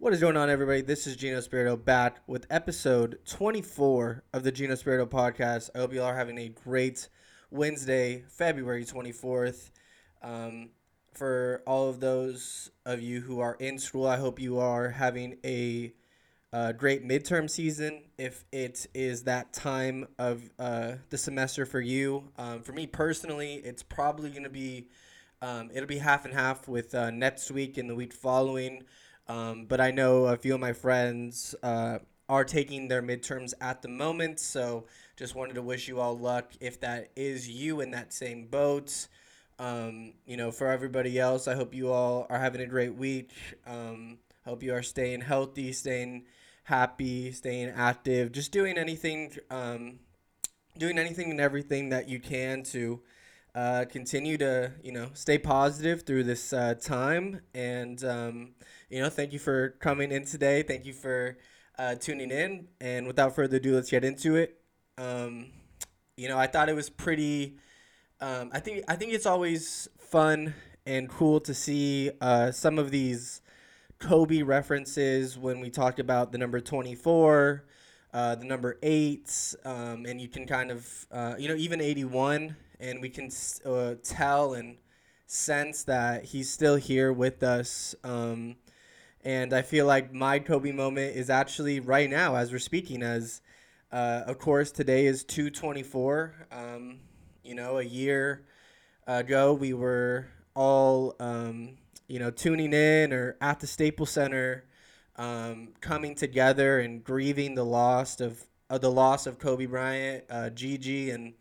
What is going on, everybody? This is Gino Spirito back with episode 24 of the Gino Spirito podcast. I hope you all are having a great Wednesday, February 24th. Um, for all of those of you who are in school, I hope you are having a uh, great midterm season. If it is that time of uh, the semester for you, um, for me personally, it's probably going to be um, it'll be half and half with uh, next week and the week following. Um, but I know a few of my friends uh, are taking their midterms at the moment, so just wanted to wish you all luck if that is you in that same boat. Um, you know, for everybody else, I hope you all are having a great week. Um, hope you are staying healthy, staying happy, staying active, just doing anything, um, doing anything and everything that you can to uh, continue to you know stay positive through this uh, time and um, you know thank you for coming in today. Thank you for uh, tuning in. And without further ado let's get into it. Um, you know i thought it was pretty um, i think i think it's always fun and cool to see uh, some of these kobe references when we talk about the number 24 uh, the number eight um, and you can kind of uh, you know even 81 and we can uh, tell and sense that he's still here with us. Um, and I feel like my Kobe moment is actually right now as we're speaking. As uh, of course today is two twenty four. Um, you know, a year ago we were all um, you know tuning in or at the Staples Center, um, coming together and grieving the loss of uh, the loss of Kobe Bryant, uh, Gigi, and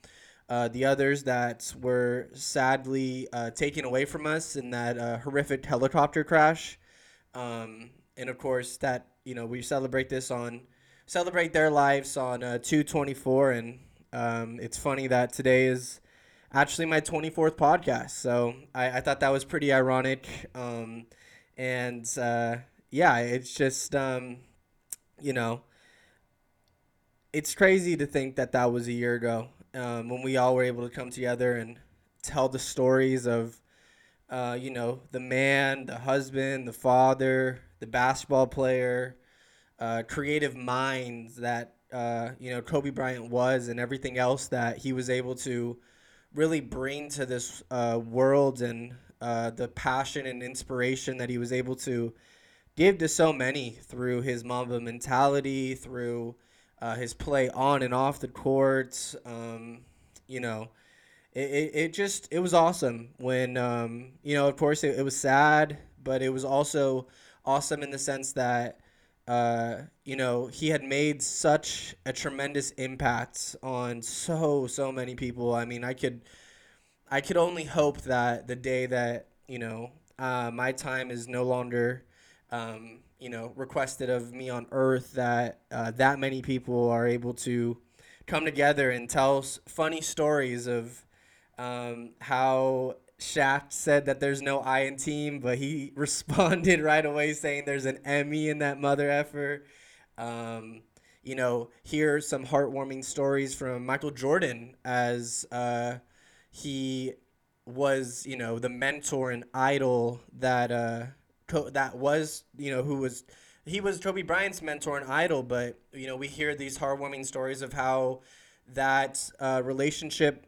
uh, the others that were sadly uh, taken away from us in that uh, horrific helicopter crash. Um, and of course, that you know we celebrate this on celebrate their lives on uh, 224 and um, it's funny that today is actually my 24th podcast. So i, I thought that was pretty ironic. Um, and uh, yeah it's just um, you know it's crazy to think that that was a year ago um, when we all were able to come together and tell the stories of, uh, you know, the man, the husband, the father, the basketball player, uh, creative minds that, uh, you know, Kobe Bryant was and everything else that he was able to really bring to this uh, world and uh, the passion and inspiration that he was able to give to so many through his Mamba mentality, through uh, his play on and off the court. Um, you know, it, it, it, just it was awesome when um, you know of course it, it was sad, but it was also awesome in the sense that uh, you know he had made such a tremendous impact on so so many people. I mean, I could I could only hope that the day that you know uh, my time is no longer um, you know requested of me on earth that uh, that many people are able to come together and tell funny stories of um, how Shaq said that there's no I in team, but he responded right away saying there's an Emmy in that mother effer. Um, you know, hear some heartwarming stories from Michael Jordan as uh, he was, you know, the mentor and idol that uh, that was you know who was he was Kobe Bryant's mentor and idol, but you know we hear these heartwarming stories of how that uh, relationship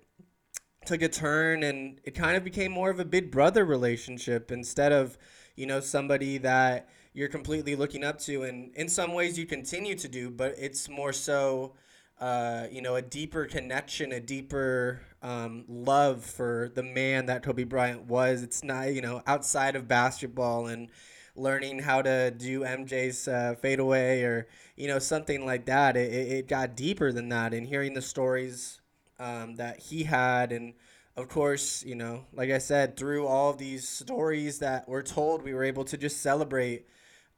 took a turn and it kind of became more of a big brother relationship instead of you know somebody that you're completely looking up to and in some ways you continue to do but it's more so uh, you know a deeper connection a deeper um, love for the man that Kobe Bryant was. It's not, you know, outside of basketball and learning how to do MJ's uh, fadeaway or, you know, something like that. It, it got deeper than that. And hearing the stories um, that he had and, of course, you know, like I said, through all these stories that were told, we were able to just celebrate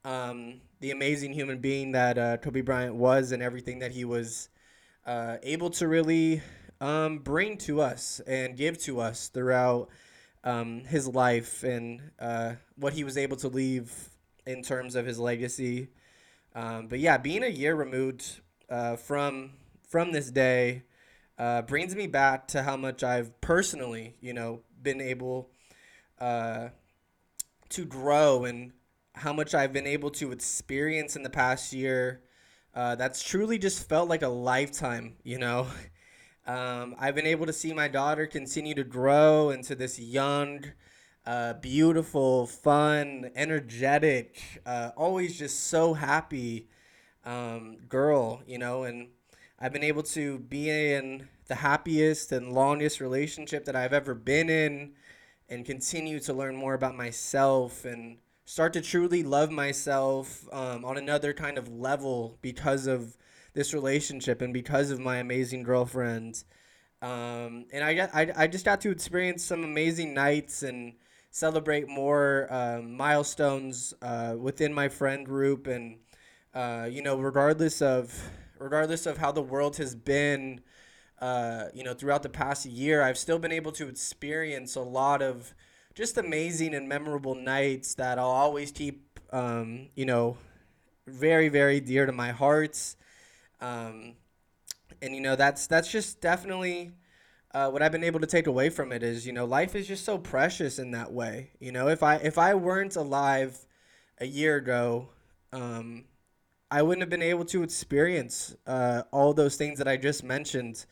um, the amazing human being that uh, Kobe Bryant was and everything that he was uh, able to really um, bring to us and give to us throughout um, his life and uh, what he was able to leave in terms of his legacy. Um, but yeah, being a year removed uh, from from this day uh, brings me back to how much I've personally, you know, been able uh, to grow and how much I've been able to experience in the past year. Uh, that's truly just felt like a lifetime, you know. Um, I've been able to see my daughter continue to grow into this young, uh, beautiful, fun, energetic, uh, always just so happy um, girl, you know, and I've been able to be in the happiest and longest relationship that I've ever been in and continue to learn more about myself and start to truly love myself um, on another kind of level because of this relationship and because of my amazing girlfriend. Um, and I, got, I, I just got to experience some amazing nights and celebrate more uh, milestones uh, within my friend group. And, uh, you know, regardless of regardless of how the world has been, uh, you know, throughout the past year, I've still been able to experience a lot of just amazing and memorable nights that I'll always keep, um, you know, very, very dear to my heart. Um, and you know, that's that's just definitely uh, what I've been able to take away from it is, you know, life is just so precious in that way. You know, if I if I weren't alive a year ago, um, I wouldn't have been able to experience uh, all those things that I just mentioned.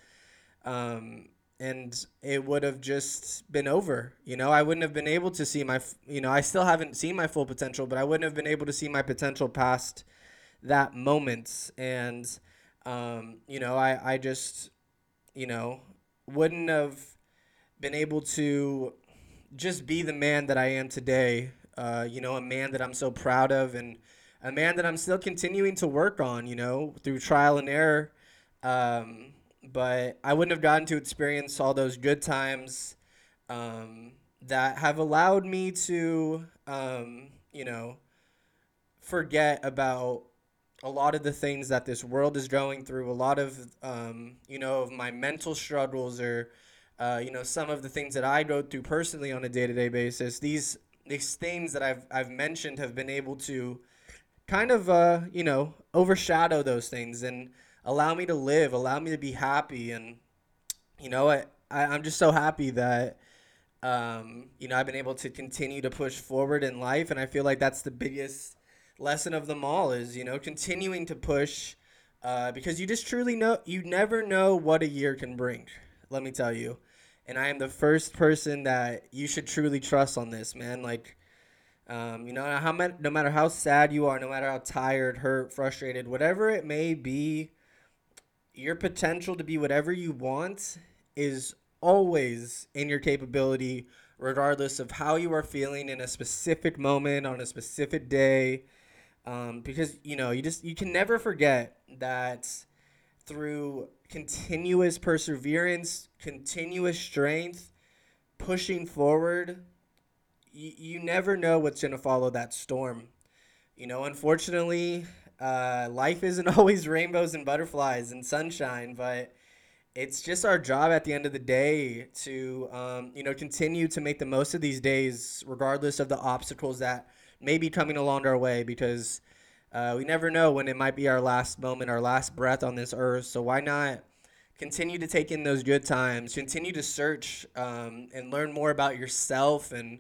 Um, and it would have just been over. You know, I wouldn't have been able to see my, you know, I still haven't seen my full potential, but I wouldn't have been able to see my potential past that moment. And, um, you know, I, I just, you know, wouldn't have been able to just be the man that I am today. Uh, you know, a man that I'm so proud of and a man that I'm still continuing to work on, you know, through trial and error. Um, but I wouldn't have gotten to experience all those good times um, that have allowed me to, um, you know, forget about a lot of the things that this world is going through, a lot of, um, you know, of my mental struggles or, uh, you know, some of the things that I go through personally on a day to day basis. These these things that I've I've mentioned have been able to kind of, uh, you know, overshadow those things and allow me to live, allow me to be happy. And, you know, I, I, I'm just so happy that, um, you know, I've been able to continue to push forward in life. And I feel like that's the biggest lesson of them all is, you know, continuing to push uh, because you just truly know, you never know what a year can bring. Let me tell you. And I am the first person that you should truly trust on this, man. Like, um, you know, how no matter how sad you are, no matter how tired, hurt, frustrated, whatever it may be, your potential to be whatever you want is always in your capability, regardless of how you are feeling in a specific moment on a specific day. Um, because you know, you just you can never forget that through continuous perseverance, continuous strength, pushing forward, you, you never know what's going to follow that storm. You know, unfortunately, uh, life isn't always rainbows and butterflies and sunshine, but it's just our job at the end of the day to, um, you know, continue to make the most of these days, regardless of the obstacles that may be coming along our way, because uh, we never know when it might be our last moment, our last breath on this earth. So why not continue to take in those good times, continue to search um, and learn more about yourself and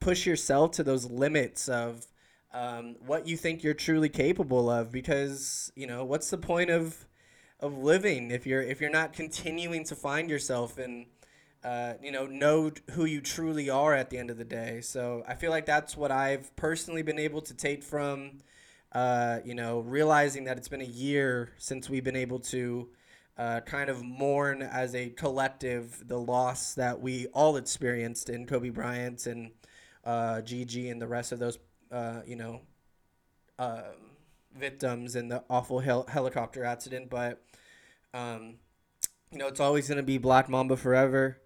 push yourself to those limits of um, what you think you're truly capable of because you know what's the point of of living if you're if you're not continuing to find yourself and uh, you know know who you truly are at the end of the day. So i feel like that's what i've personally been able to take from uh, you know realizing that it's been a year since we've been able to uh, kind of mourn as a collective the loss that we all experienced in kobe bryant and uh, Gigi and the rest of those, uh, you know, uh, victims in the awful hel- helicopter accident. But, um, you know, it's always going to be Black Mamba forever.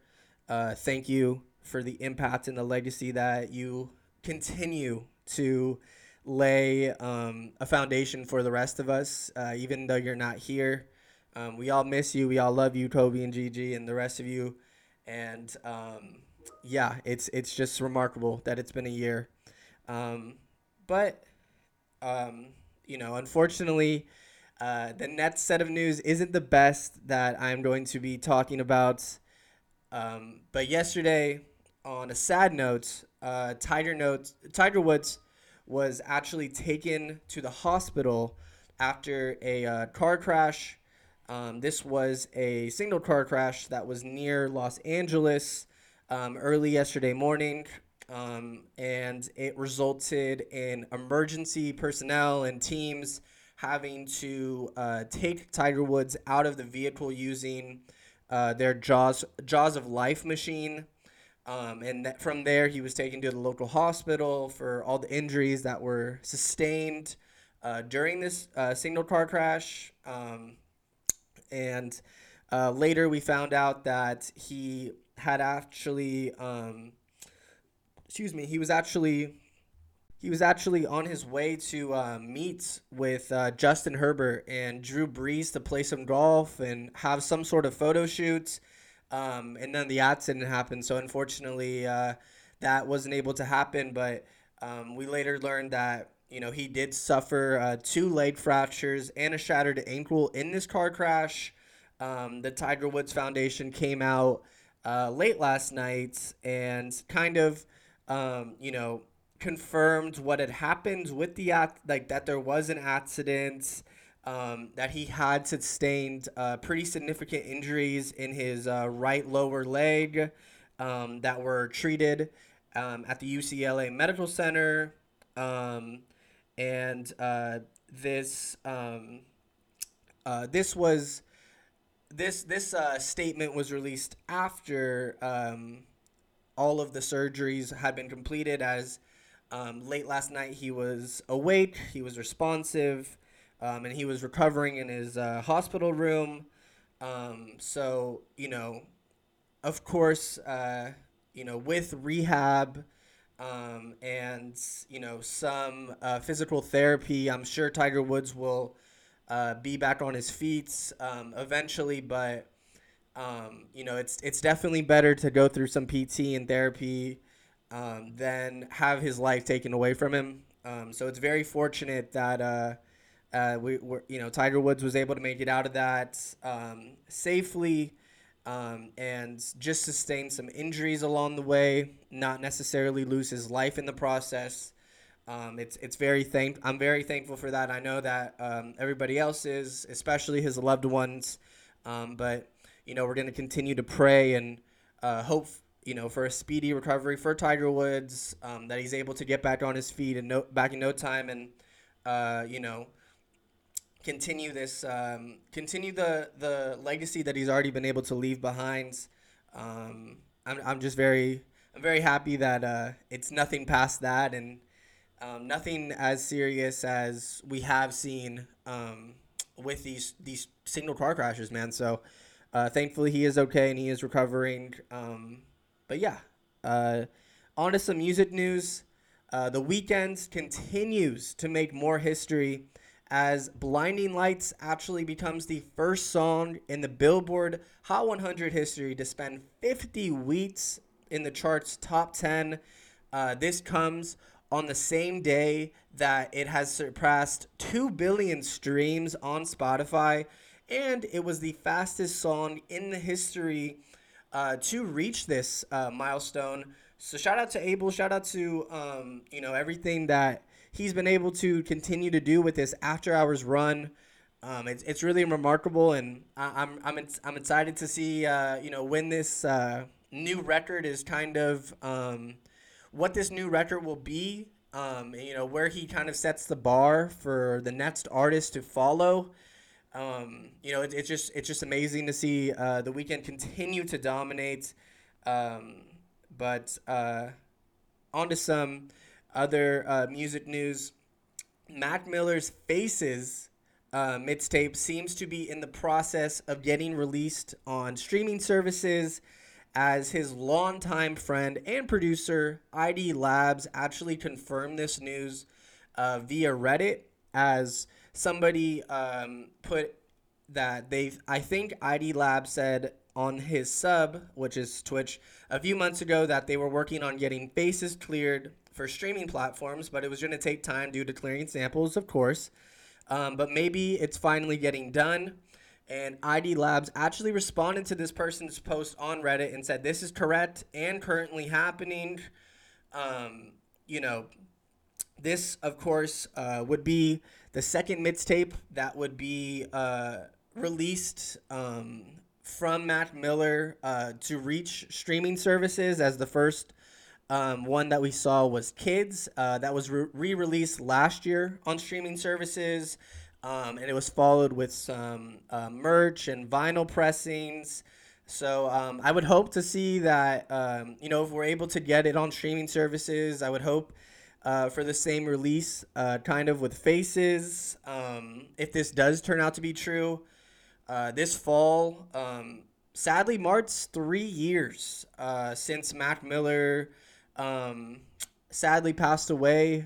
Uh, thank you for the impact and the legacy that you continue to lay um, a foundation for the rest of us, uh, even though you're not here. Um, we all miss you. We all love you, Kobe and Gigi, and the rest of you. And um, yeah, it's it's just remarkable that it's been a year. Um, but um, you know, unfortunately, uh, the next set of news isn't the best that I'm going to be talking about. Um, but yesterday, on a sad note, uh, Tiger notes Tiger Woods was actually taken to the hospital after a uh, car crash. Um, this was a single car crash that was near Los Angeles um, early yesterday morning. Um, and it resulted in emergency personnel and teams having to uh, take Tiger Woods out of the vehicle using uh, their Jaws Jaws of Life machine. Um, and that from there, he was taken to the local hospital for all the injuries that were sustained uh, during this uh, signal car crash. Um, and uh, later, we found out that he had actually, um, excuse me, he was actually he was actually on his way to uh, meet with uh, Justin Herbert and Drew Brees to play some golf and have some sort of photo shoot. Um, and then the accident happened. So unfortunately, uh, that wasn't able to happen. But um, we later learned that you know he did suffer uh, two leg fractures and a shattered ankle in this car crash. Um, the Tiger Woods Foundation came out uh, late last night and kind of um, you know confirmed what had happened with the act, like that there was an accident, um, that he had sustained uh, pretty significant injuries in his uh, right lower leg um, that were treated um, at the UCLA Medical Center, um, and uh, this um, uh, this was this this uh, statement was released after um, all of the surgeries had been completed as um, late last night, he was awake, he was responsive, um, and he was recovering in his uh, hospital room. Um, so, you know, of course, uh, you know, with rehab um, and, you know, some uh, physical therapy, I'm sure Tiger Woods will uh, be back on his feet um, eventually, but. Um, you know, it's it's definitely better to go through some PT and therapy um, than have his life taken away from him. Um, so it's very fortunate that uh, uh, we were, you know, Tiger Woods was able to make it out of that um, safely um, and just sustain some injuries along the way, not necessarily lose his life in the process. Um, it's it's very thank I'm very thankful for that. I know that um, everybody else is, especially his loved ones. Um, but you know, we're going to continue to pray and uh, hope you know, for a speedy recovery for Tiger Woods, um, that he's able to get back on his feet and no, back in no time, and uh, you know, continue this, um, continue the the legacy that he's already been able to leave behind. Um, I'm I'm just very I'm very happy that uh, it's nothing past that and um, nothing as serious as we have seen um, with these these signal car crashes, man. So. Uh, thankfully, he is okay and he is recovering. Um, but yeah, uh, on to some music news. Uh, the Weeknd continues to make more history as Blinding Lights actually becomes the first song in the Billboard Hot 100 history to spend 50 weeks in the charts top 10. Uh, this comes on the same day that it has surpassed 2 billion streams on Spotify, and it was the fastest song in the history uh, to reach this uh, milestone. So shout out to Abel. Shout out to um, you know everything that he's been able to continue to do with this after hours run. Um, it's, it's really remarkable, and I, am I'm, I'm I'm excited to see uh, you know when this uh, new record is kind of um, what this new record will be. Um, you know where he kind of sets the bar for the next artist to follow. Um, you know, it, it's just it's just amazing to see uh, the Weeknd continue to dominate. Um, but uh, on to some other uh, music news. Mac Miller's Faces uh, mixtape seems to be in the process of getting released on streaming services as his longtime friend and producer ID Labs actually confirmed this news uh, via Reddit as somebody um, put that they I think ID Labs said on his sub, which is Twitch, a few months ago that they were working on getting faces cleared for streaming platforms, but it was going to take time due to clearing samples, of course. Um, but maybe it's finally getting done. And ID Labs actually responded to this person's post on Reddit and said, This is correct and currently happening. Um, you know, this, of course, uh, would be the second mixtape that would be uh, released um, from Mac Miller uh, to reach streaming services as the first um, one that we saw was Kids. Uh, that was re released last year on streaming services. Um, and it was followed with some uh, merch and vinyl pressings. So um, I would hope to see that, um, you know, if we're able to get it on streaming services, I would hope uh, for the same release, uh, kind of with Faces. Um, if this does turn out to be true, uh, this fall, um, sadly marks three years uh, since Mac Miller um, sadly passed away.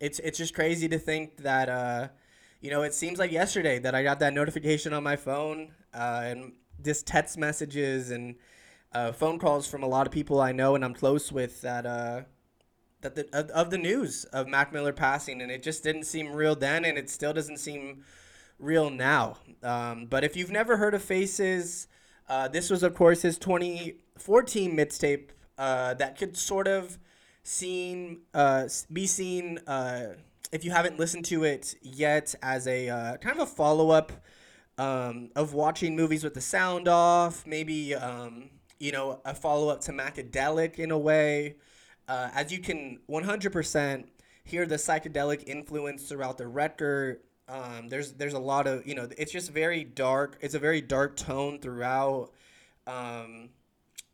It's it's just crazy to think that uh, you know it seems like yesterday that I got that notification on my phone uh, and just text messages and uh, phone calls from a lot of people I know and I'm close with that uh, that the of, of the news of Mac Miller passing and it just didn't seem real then and it still doesn't seem real now. Um, but if you've never heard of Faces, uh, this was of course his 2014 mixtape uh, that could sort of seen uh, be seen if you haven't listened to it yet as a uh, kind of a follow up um, of watching movies with the sound off, maybe um, you know a follow up to Macadelic in a way. Uh, as you can 100% hear the psychedelic influence throughout the record. Um, there's there's a lot of you know it's just very dark. It's a very dark tone throughout. Um,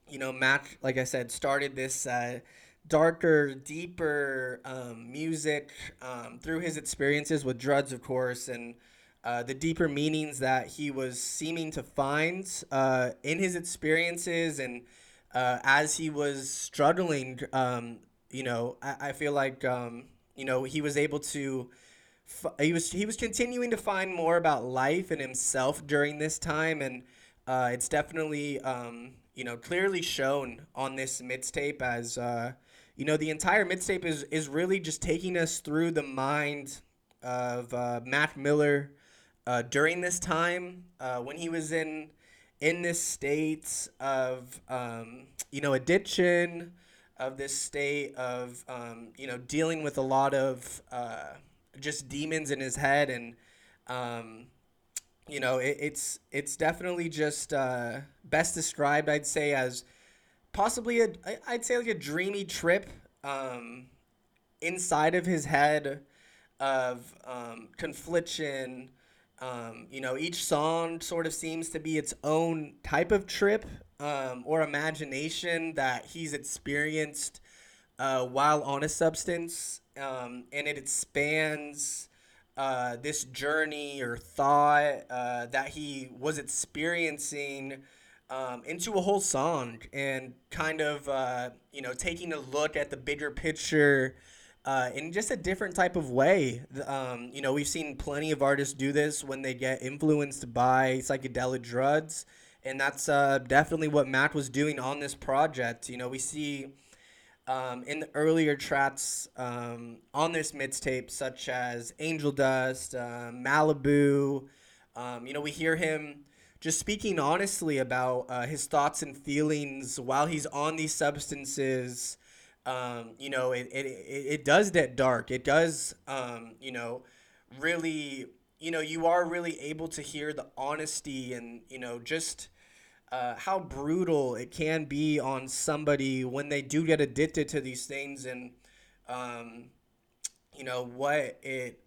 you know, Mac, like I said, started this uh, darker, deeper um, music um, through his experiences with drugs, of course, and uh, the deeper meanings that he was seeming to find uh, in his experiences and uh, as he was struggling. Um, you know, I, I feel like um, you know he was able to. He was he was continuing to find more about life and himself during this time, and uh, it's definitely um, you know, clearly shown on this mixtape as, uh, you know, the entire mixtape is, is really just taking us through the mind of uh, Mac Miller uh, during this time uh, when he was in in this state of, um, you know, addiction, of this state of, um, you know, dealing with a lot of uh, just demons in his head and, um, you know, it, it's it's definitely just uh, best described, I'd say, as possibly a I'd say like a dreamy trip um, inside of his head of um, confliction. Um, you know, each song sort of seems to be its own type of trip um, or imagination that he's experienced uh, while on a substance, um, and it expands uh, this journey or thought uh, that he was experiencing um, into a whole song and kind of uh, you know taking a look at the bigger picture uh, in just a different type of way. Um, you know, we've seen plenty of artists do this when they get influenced by psychedelic drugs, and that's uh, definitely what Mac was doing on this project. You know, we see um, in the earlier tracks um, on this mixtape, such as Angel Dust, uh, Malibu. Um, you know, we hear him just speaking honestly about uh, his thoughts and feelings while he's on these substances. Um, you know, it, it, it, does get dark. It does, um, you know, really, you know, you are really able to hear the honesty and, you know, just uh, how brutal it can be on somebody when they do get addicted to these things and um, you know what it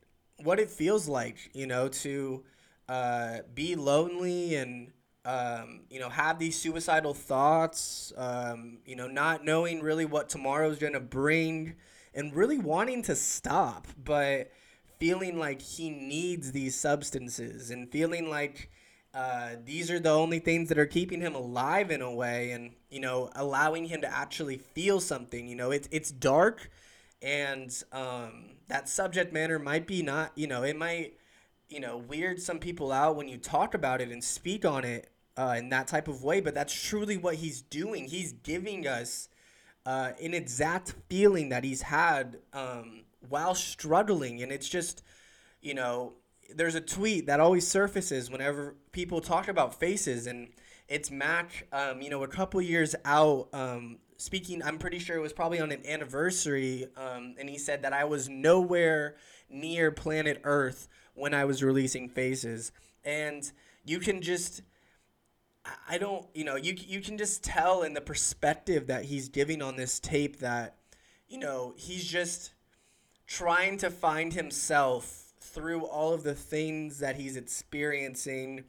what it feels like you know to uh, be lonely and um, you know have these suicidal thoughts um, you know not knowing really what tomorrow's gonna bring and really wanting to stop but feeling like he needs these substances and feeling like uh, these are the only things that are keeping him alive in a way and you know allowing him to actually feel something you know it's it's dark and um, that subject matter might be not you know it might you know weird some people out when you talk about it and speak on it uh, in that type of way but that's truly what he's doing he's giving us uh, an exact feeling that he's had um, while struggling and it's just you know there's a tweet that always surfaces whenever people talk about faces and it's Mac, um, you know, a couple years out, um, speaking. I'm pretty sure it was probably on an anniversary, um, and he said that I was nowhere near planet Earth when I was releasing Faces, and you can just. I don't, you know, you you can just tell in the perspective that he's giving on this tape that, you know, he's just trying to find himself through all of the things that he's experiencing.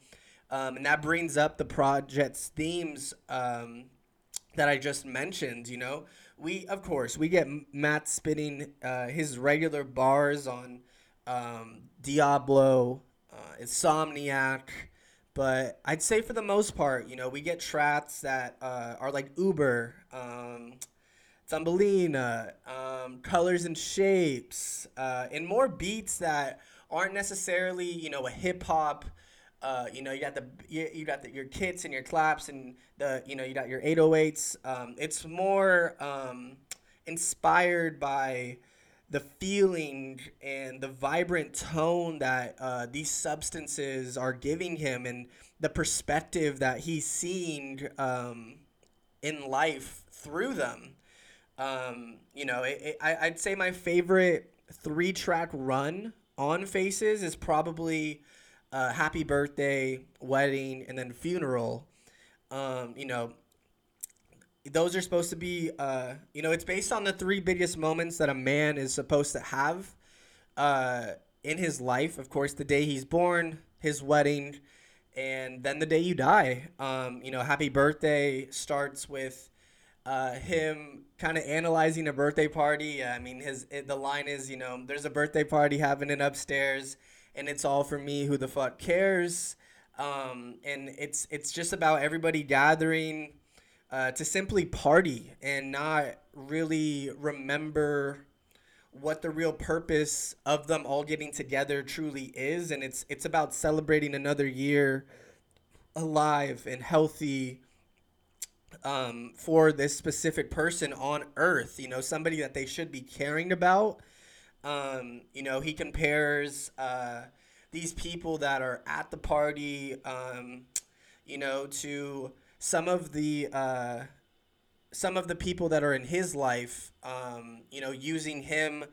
Um, and that brings up the project's themes um, that I just mentioned. You know, we of course we get Mac spinning uh, his regular bars on um, Diablo, uh, Insomniak, but I'd say for the most part, you know, we get tracks that uh, are like Uber, um, Thumbelina, um, Colors and Shapes, uh, and more beats that aren't necessarily, you know, a hip hop uh, you know, you got the you, you got the, your kits and your claps and the you know you got your 808s. Um, it's more um, inspired by the feeling and the vibrant tone that uh, these substances are giving him and the perspective that he's seeing um, in life through them. Um, you know, it, it, I, I'd say my favorite three track run on Faces is probably uh, happy birthday, wedding, and then funeral. Um, you know, those are supposed to be, uh, you know, it's based on the three biggest moments that a man is supposed to have uh, in his life. Of course, the day he's born, his wedding, and then the day you die. Um, you know, happy birthday starts with uh, him kind of analyzing a birthday party. I mean, his it, the line is, you know, there's a birthday party happening upstairs and it's all for me. Who the fuck cares? Um, and it's it's just about everybody gathering uh, to simply party and not really remember what the real purpose of them all getting together truly is. And it's it's about celebrating another year alive and healthy um, for this specific person on earth you know somebody that they should be caring about. Um, you know, he compares uh, these people that are at the party, um, you know, to some of the uh, some of the people that are in his life, um, you know, using him,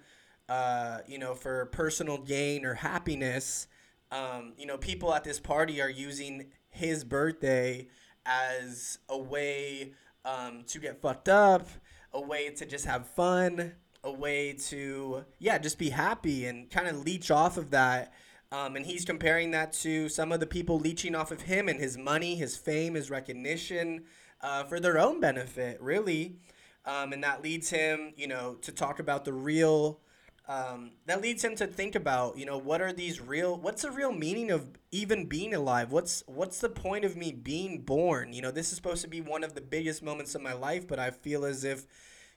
uh, you know, for personal gain or happiness. Um, you know, people at this party are using his birthday as a way um, to get fucked up, a way to just have fun, a way to yeah just be happy and kind of leech off of that um, and he's comparing that to some of the people leeching off of him and his money his fame his recognition uh, for their own benefit really um, and that leads him you know to talk about the real um, that leads him to think about you know what are these real what's the real meaning of even being alive what's what's the point of me being born you know this is supposed to be one of the biggest moments of my life but i feel as if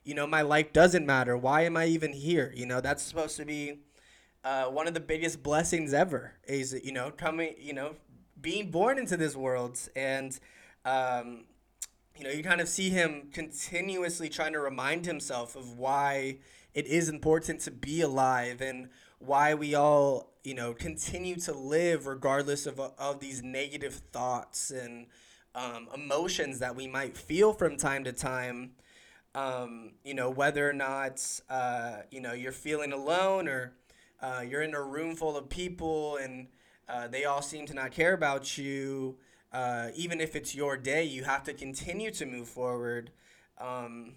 you know, my life doesn't matter. Why am I even here? You know, that's supposed to be uh, one of the biggest blessings ever is, you know, coming, you know, being born into this world. And, um, you know, you kind of see him continuously trying to remind himself of why it is important to be alive and why we all, you know, continue to live regardless of, of these negative thoughts and um, emotions that we might feel from time to time um, you know, whether or not, uh, you know, you're feeling alone or uh, you're in a room full of people and uh, they all seem to not care about you, uh, even if it's your day, you have to continue to move forward. Um,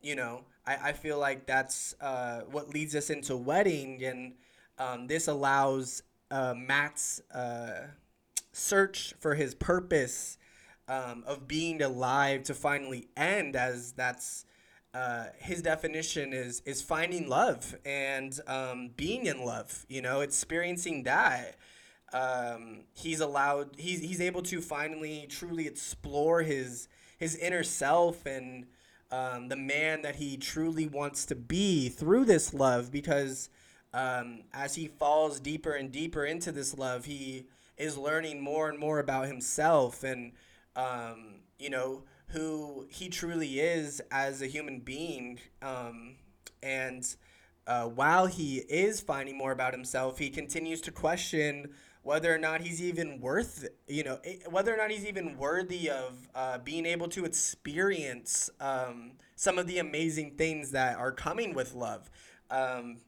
you know, I, I feel like that's uh, what leads us into wedding, and um, this allows uh, Mac's search for his purpose um, of being alive to finally end as that's uh, his definition is is finding love and um, being in love you know experiencing that. Um, he's allowed he's, he's able to finally truly explore his his inner self and um, the man that he truly wants to be through this love because um, as he falls deeper and deeper into this love he is learning more and more about himself and um, you know, who he truly is as a human being. Um, and uh, while he is finding more about himself, he continues to question whether or not he's even worth, you know, eh, whether or not he's even worthy of uh, being able to experience um, some of the amazing things that are coming with love. Um,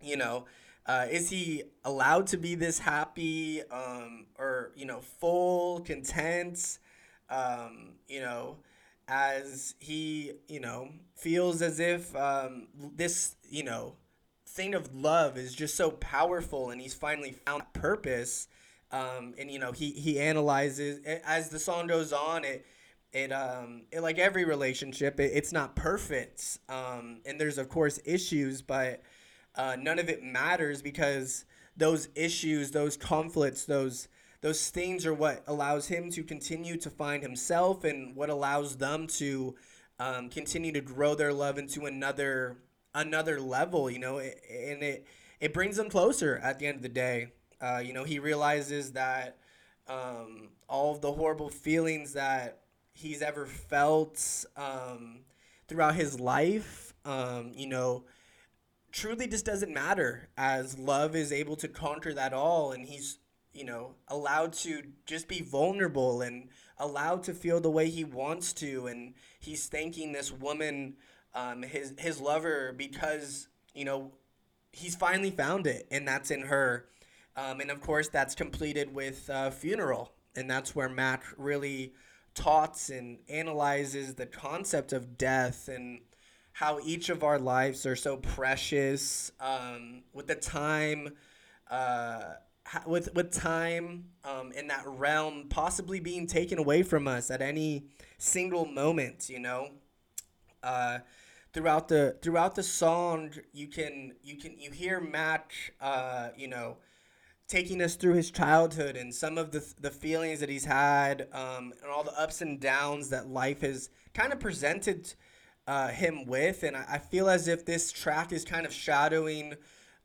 you know, uh, is he allowed to be this happy um, or, you know, full, content, um, you know, as he, you know, feels as if um, this, you know, thing of love is just so powerful and he's finally found purpose. Um, and, you know, he, he analyzes, as the song goes on, it, it um it, like every relationship it, it's not perfect um and there's of course issues but uh, none of it matters because those issues those conflicts those those things are what allows him to continue to find himself and what allows them to um, continue to grow their love into another another level you know and it it brings them closer at the end of the day uh, you know he realizes that um, all of the horrible feelings that he's ever felt um, throughout his life. Um, you know, truly just doesn't matter as love is able to conquer that all and he's you know allowed to just be vulnerable and allowed to feel the way he wants to and he's thanking this woman um, his his lover because you know he's finally found it and that's in her. Um, and of course that's completed with uh, funeral and that's where mac really taught and analyzes the concept of death and how each of our lives are so precious um, with the time uh, with with time um, in that realm possibly being taken away from us at any single moment you know uh, throughout the throughout the song you can you can you hear Mac uh, you know taking us through his childhood and some of the, the feelings that he's had um, and all the ups and downs that life has kind of presented uh, him with. And I, I, feel as if this track is kind of shadowing,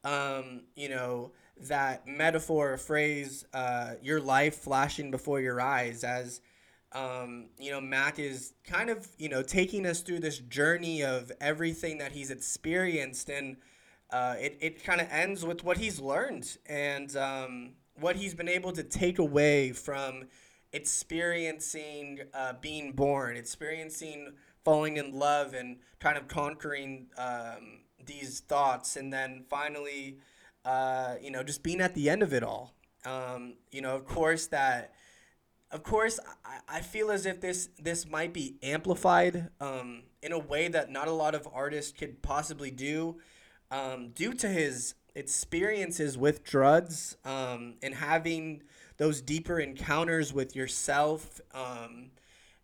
um, you know, that metaphor or phrase, uh, your life flashing before your eyes as. Um, you know, Mac is kind of, you know, taking us through this journey of everything that he's experienced and uh, it, it kind of ends with what he's learned and um, what he's been able to take away from experiencing uh, being born, experiencing falling in love and kind of conquering um, these thoughts, and then finally, uh, you know, just being at the end of it all. Um, you know, of course, that. Of course, I, I feel as if this this might be amplified um, in a way that not a lot of artists could possibly do um, due to his experiences with drugs um, and having those deeper encounters with yourself um,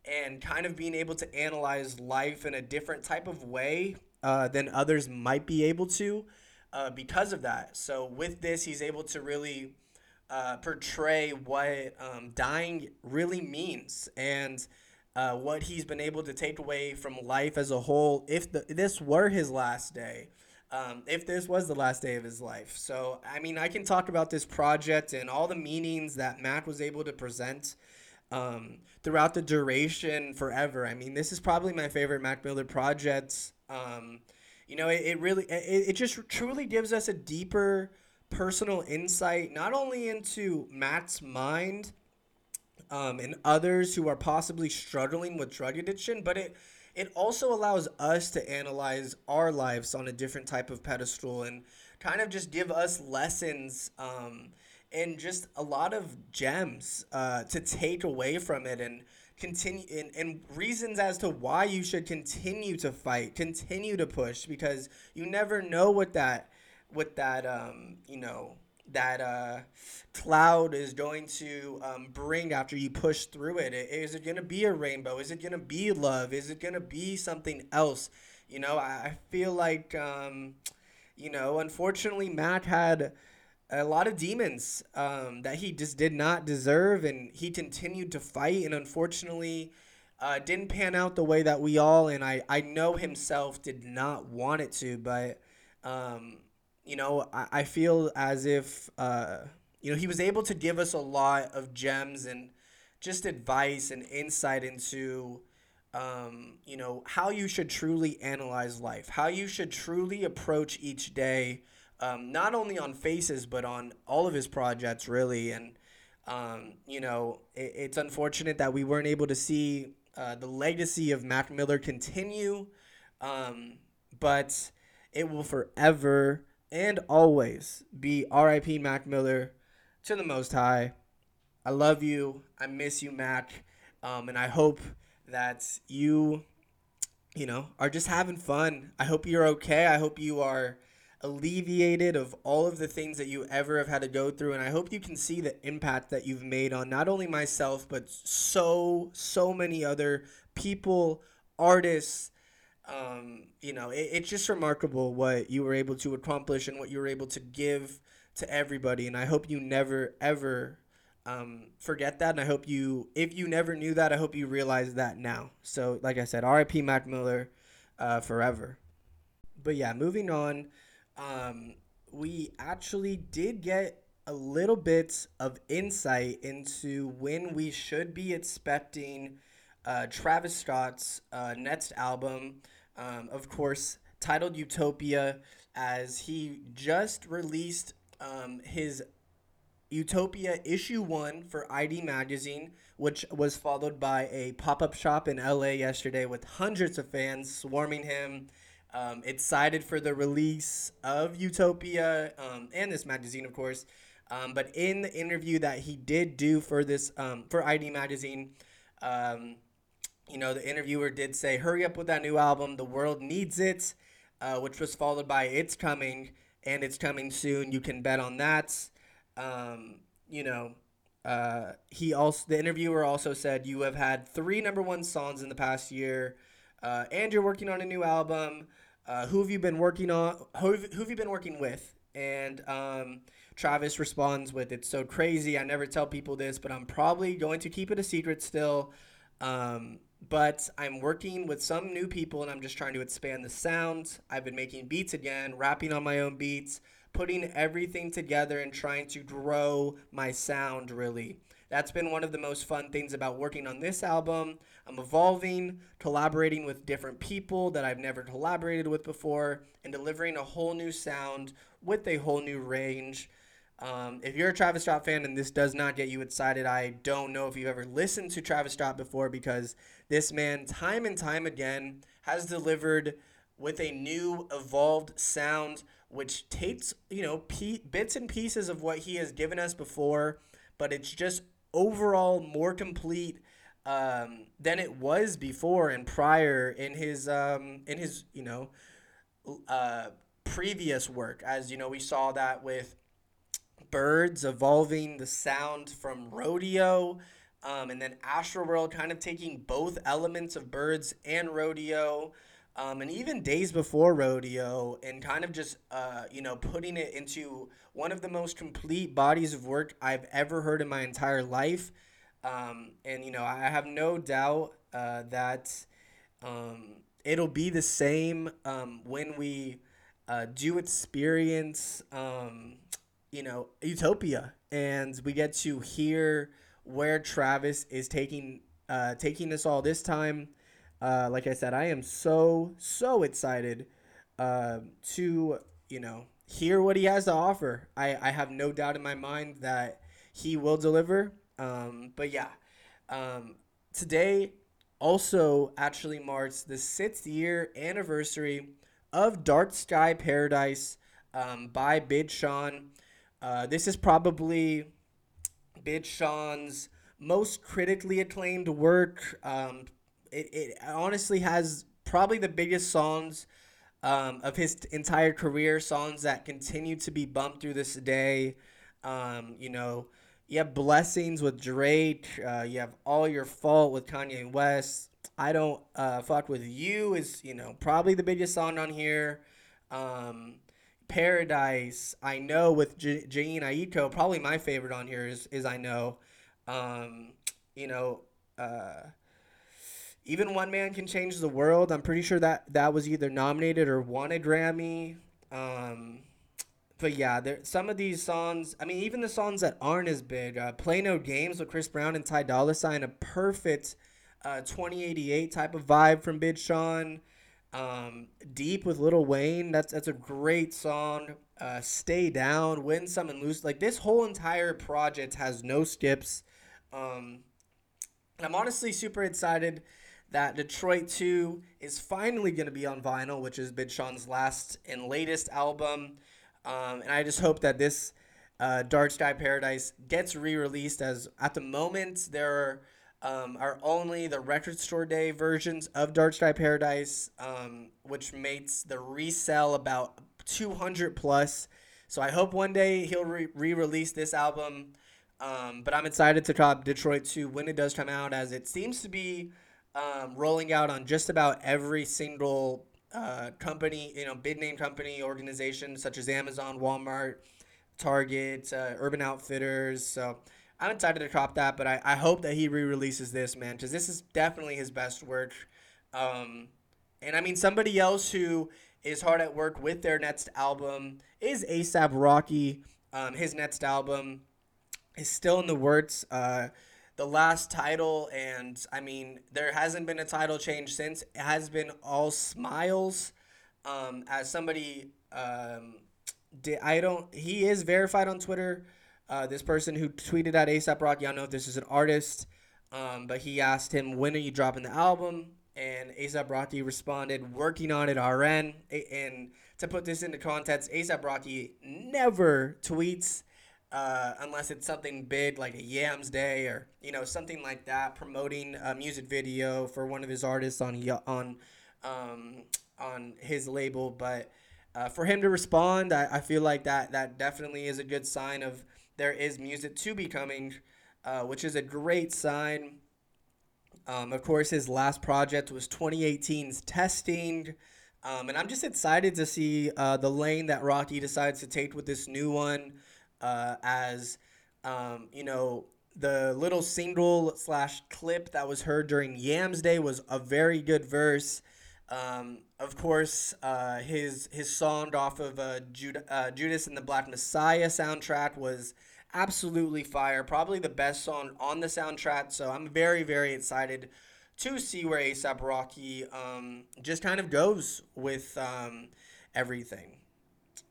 and kind of being able to analyze life in a different type of way uh, than others might be able to uh, because of that. So, with this, he's able to really uh, portray what um, dying really means and uh, what he's been able to take away from life as a whole if the, this were his last day um, if this was the last day of his life. So, I mean, I can talk about this project and all the meanings that Mac was able to present um, throughout the duration forever. I mean, this is probably my favorite Mac Miller project. Um, you know, it, it really, it, it just truly gives us a deeper personal insight, not only into Mac's mind um, and others who are possibly struggling with drug addiction, but it it also allows us to analyze our lives on a different type of pedestal and kind of just give us lessons um, and just a lot of gems uh, to take away from it. And continue and, and reasons as to why you should continue to fight continue to push because you never know what that what that um, you know that uh, cloud is going to um, bring after you push through it. Is it going to be a rainbow? Is it going to be love? Is it going to be something else? You know, I feel like, um, you know, unfortunately, Mac had a lot of demons um, that he just did not deserve, and he continued to fight, and unfortunately, uh, didn't pan out the way that we all, and I, I know himself did not want it to, but um, you know, I, I feel as if, uh, you know, he was able to give us a lot of gems and just advice and insight into um, you know, how you should truly analyze life, how you should truly approach each day, um, not only on Faces, but on all of his projects, really. And, um, you know, it, it's unfortunate that we weren't able to see uh, the legacy of Mac Miller continue, um, but it will forever and always be R.I.P. Mac Miller to the Most High. I love you. I miss you, Mac. Um, and I hope that you, you know, are just having fun. I hope you're okay. I hope you are alleviated of all of the things that you ever have had to go through. And I hope you can see the impact that you've made on not only myself, but so, so many other people, artists. Um, you know, it, it's just remarkable what you were able to accomplish and what you were able to give to everybody. And I hope you never, ever um, forget that. And I hope you, if you never knew that, I hope you realize that now. So, like I said, RIP Mac Miller uh, forever. But yeah, moving on, um, we actually did get a little bit of insight into when we should be expecting uh, Travis Scott's uh, next album. Um, of course, titled Utopia, as he just released um, his Utopia issue one for ID Magazine, which was followed by a pop up shop in LA yesterday with hundreds of fans swarming him. Um, cited for the release of Utopia um, and this magazine, of course. Um, but in the interview that he did do for this um, for ID Magazine, um, you know, the interviewer did say, "Hurry up with that new album. The world needs it," uh, which was followed by "It's coming." and it's coming soon. You can bet on that. Um, you know, uh, he also the interviewer also said you have had three number one songs in the past year, uh, and you're working on a new album. Uh, who have you been working on? Who have, who have you been working with? And um, Travis responds with, "It's so crazy. I never tell people this, but I'm probably going to keep it a secret still." Um, but I'm working with some new people and I'm just trying to expand the sound. I've been making beats again, rapping on my own beats, putting everything together and trying to grow my sound really. That's been one of the most fun things about working on this album. I'm evolving, collaborating with different people that I've never collaborated with before, and delivering a whole new sound with a whole new range. Um, if you're a Travis Scott fan and this does not get you excited, I don't know if you've ever listened to Travis Scott before because this man, time and time again, has delivered with a new, evolved sound, which takes, you know, p- bits and pieces of what he has given us before, but it's just overall more complete um, than it was before and prior in his, um, in his, you know, uh, previous work. As you know, we saw that with birds evolving the sound from rodeo. Um, and then Astroworld kind of taking both elements of birds and rodeo, um, and even days before rodeo, and kind of just uh, you know putting it into one of the most complete bodies of work I've ever heard in my entire life. Um, and you know I have no doubt uh, that um, it'll be the same um, when we uh, do experience um, you know, Utopia, and we get to hear where Travis is taking uh, taking us all this time. Uh, like I said, I am so so excited uh, to you know hear what he has to offer. I I have no doubt in my mind that he will deliver. Um, but yeah, um, today also actually marks the sixth year anniversary of Dark Sky Paradise um, by Big Sean. Uh, this is probably Big Sean's most critically acclaimed work. Um, it, it honestly has probably the biggest songs um, of his entire career, songs that continue to be bumped through this day. Um, you know, you have Blessings with Drake, uh, you have All Your Fault with Kanye West. I don't uh, fuck with you is you know probably the biggest song on here. Um, Paradise, I know with J- Jhené Aiko, probably my favorite on here is, is I know. Um, you know, uh, even One Man Can Change the World. I'm pretty sure that that was either nominated or won a Grammy. Um, but yeah, there some of these songs. I mean, even the songs that aren't as big. Uh, Play No Games with Chris Brown and Ty Dolla Sign, a perfect uh, 2088 type of vibe from Big Sean. Um, Deep with Lil Wayne. That's that's a great song. Uh, Stay Down, Win Some and Lose. Like this whole entire project has no skips. Um, I'm honestly super excited that Detroit 2 is finally going to be on vinyl, which is Big Sean's last and latest album. Um, and I just hope that this uh, Dark Sky Paradise gets re released, as at the moment there are um, are only the record store day versions of Dark Sky Paradise, um, which makes the resell about 200 plus. So I hope one day he'll re release this album. Um, but I'm excited to drop Detroit 2 when it does come out, as it seems to be um, rolling out on just about every single uh, company, you know, big name company, organization such as Amazon, Walmart, Target, uh, Urban Outfitters. So I'm excited to drop that, but I, I hope that he re-releases this, man, because this is definitely his best work. Um, and I mean, somebody else who is hard at work with their next album is ASAP Rocky. Um, his next album is still in the works. Uh, the last title, and I mean, there hasn't been a title change since. It has been all smiles. Um, as somebody, um, did, I don't. He is verified on Twitter. Uh, this person who tweeted at ASAP Rocky, I know if this is an artist, um, but he asked him, when are you dropping the album? And ASAP Rocky responded, working on it, RN. And to put this into context, ASAP Rocky never tweets uh, unless it's something big like a Yams Day or you know something like that, promoting a music video for one of his artists on on um, on his label. But uh, for him to respond, I, I feel like that that definitely is a good sign of there is music to be coming, uh, which is a great sign. Um, of course, his last project was 2018's Testing. Um, and I'm just excited to see uh, the lane that Rocky decides to take with this new one. Uh, as, um, you know, the little single slash clip that was heard during Yams Day was a very good verse. Um, of course, uh, his his song off of uh, Jude, uh, Judas and the Black Messiah soundtrack was absolutely fire. Probably the best song on the soundtrack. So I'm very, very excited to see where ASAP Rocky um, just kind of goes with um, everything.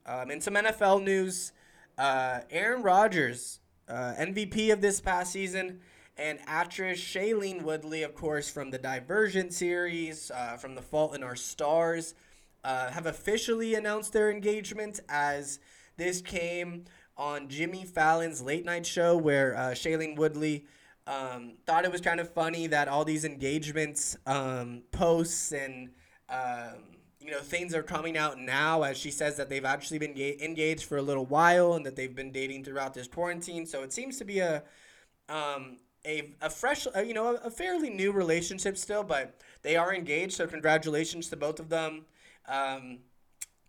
Um, in some NFL news, uh, Aaron Rodgers, uh, MVP of this past season, and actress Shailene Woodley, of course, from the Divergent series, uh, from The Fault in Our Stars, uh, have officially announced their engagement as this came on Jimmy Fallon's late night show where uh, Shailene Woodley um, thought it was kind of funny that all these engagements um, posts and um, you know things are coming out now as she says that they've actually been ga- engaged for a little while and that they've been dating throughout this quarantine. So it seems to be a um, a, a fresh, uh, you know, a, a, fairly new relationship still, but they are engaged. So congratulations to both of them. Um,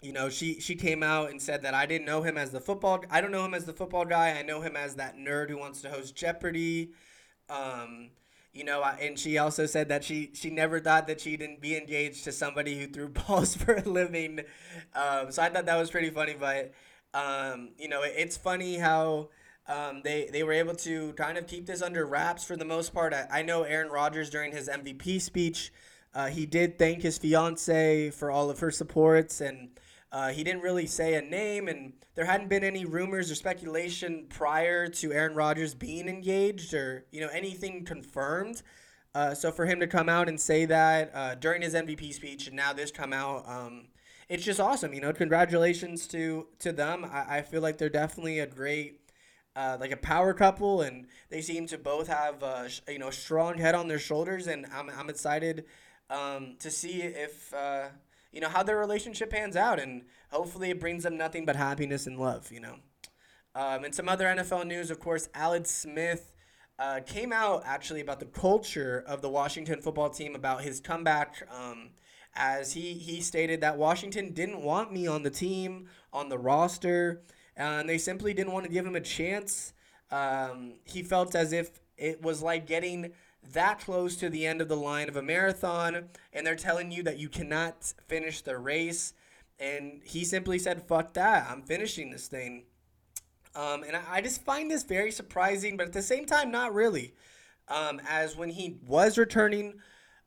you know, she she came out and said that I didn't know him as the football. I don't know him as the football guy. I know him as that nerd who wants to host Jeopardy. Um, you know, and she also said that she she never thought that she didn't be engaged to somebody who threw balls for a living. Um, so I thought that was pretty funny. But um, you know, it, it's funny how. Um, they, they were able to kind of keep this under wraps for the most part. I, I know Aaron Rodgers during his MVP speech, uh, he did thank his fiance for all of her supports and uh, he didn't really say a name, and there hadn't been any rumors or speculation prior to Aaron Rodgers being engaged or you know anything confirmed. Uh, so for him to come out and say that uh, during his MVP speech, and now this come out, um, it's just awesome. You know, congratulations to to them. I, I feel like they're definitely a great. Uh, like a power couple, and they seem to both have uh, sh- you know strong head on their shoulders, and I'm, I'm excited um, to see if uh, you know, how their relationship pans out, and hopefully it brings them nothing but happiness and love, you know. Um, and some other NFL news, of course, Alex Smith uh, came out actually about the culture of the Washington football team, about his comeback. Um, as he, he stated that Washington didn't want me on the team, on the roster, and they simply didn't want to give him a chance. Um, he felt as if it was like getting that close to the end of the line of a marathon and they're telling you that you cannot finish the race. And he simply said, fuck that, I'm finishing this thing. Um, and I, I just find this very surprising, but at the same time, not really. Um, as when he was returning,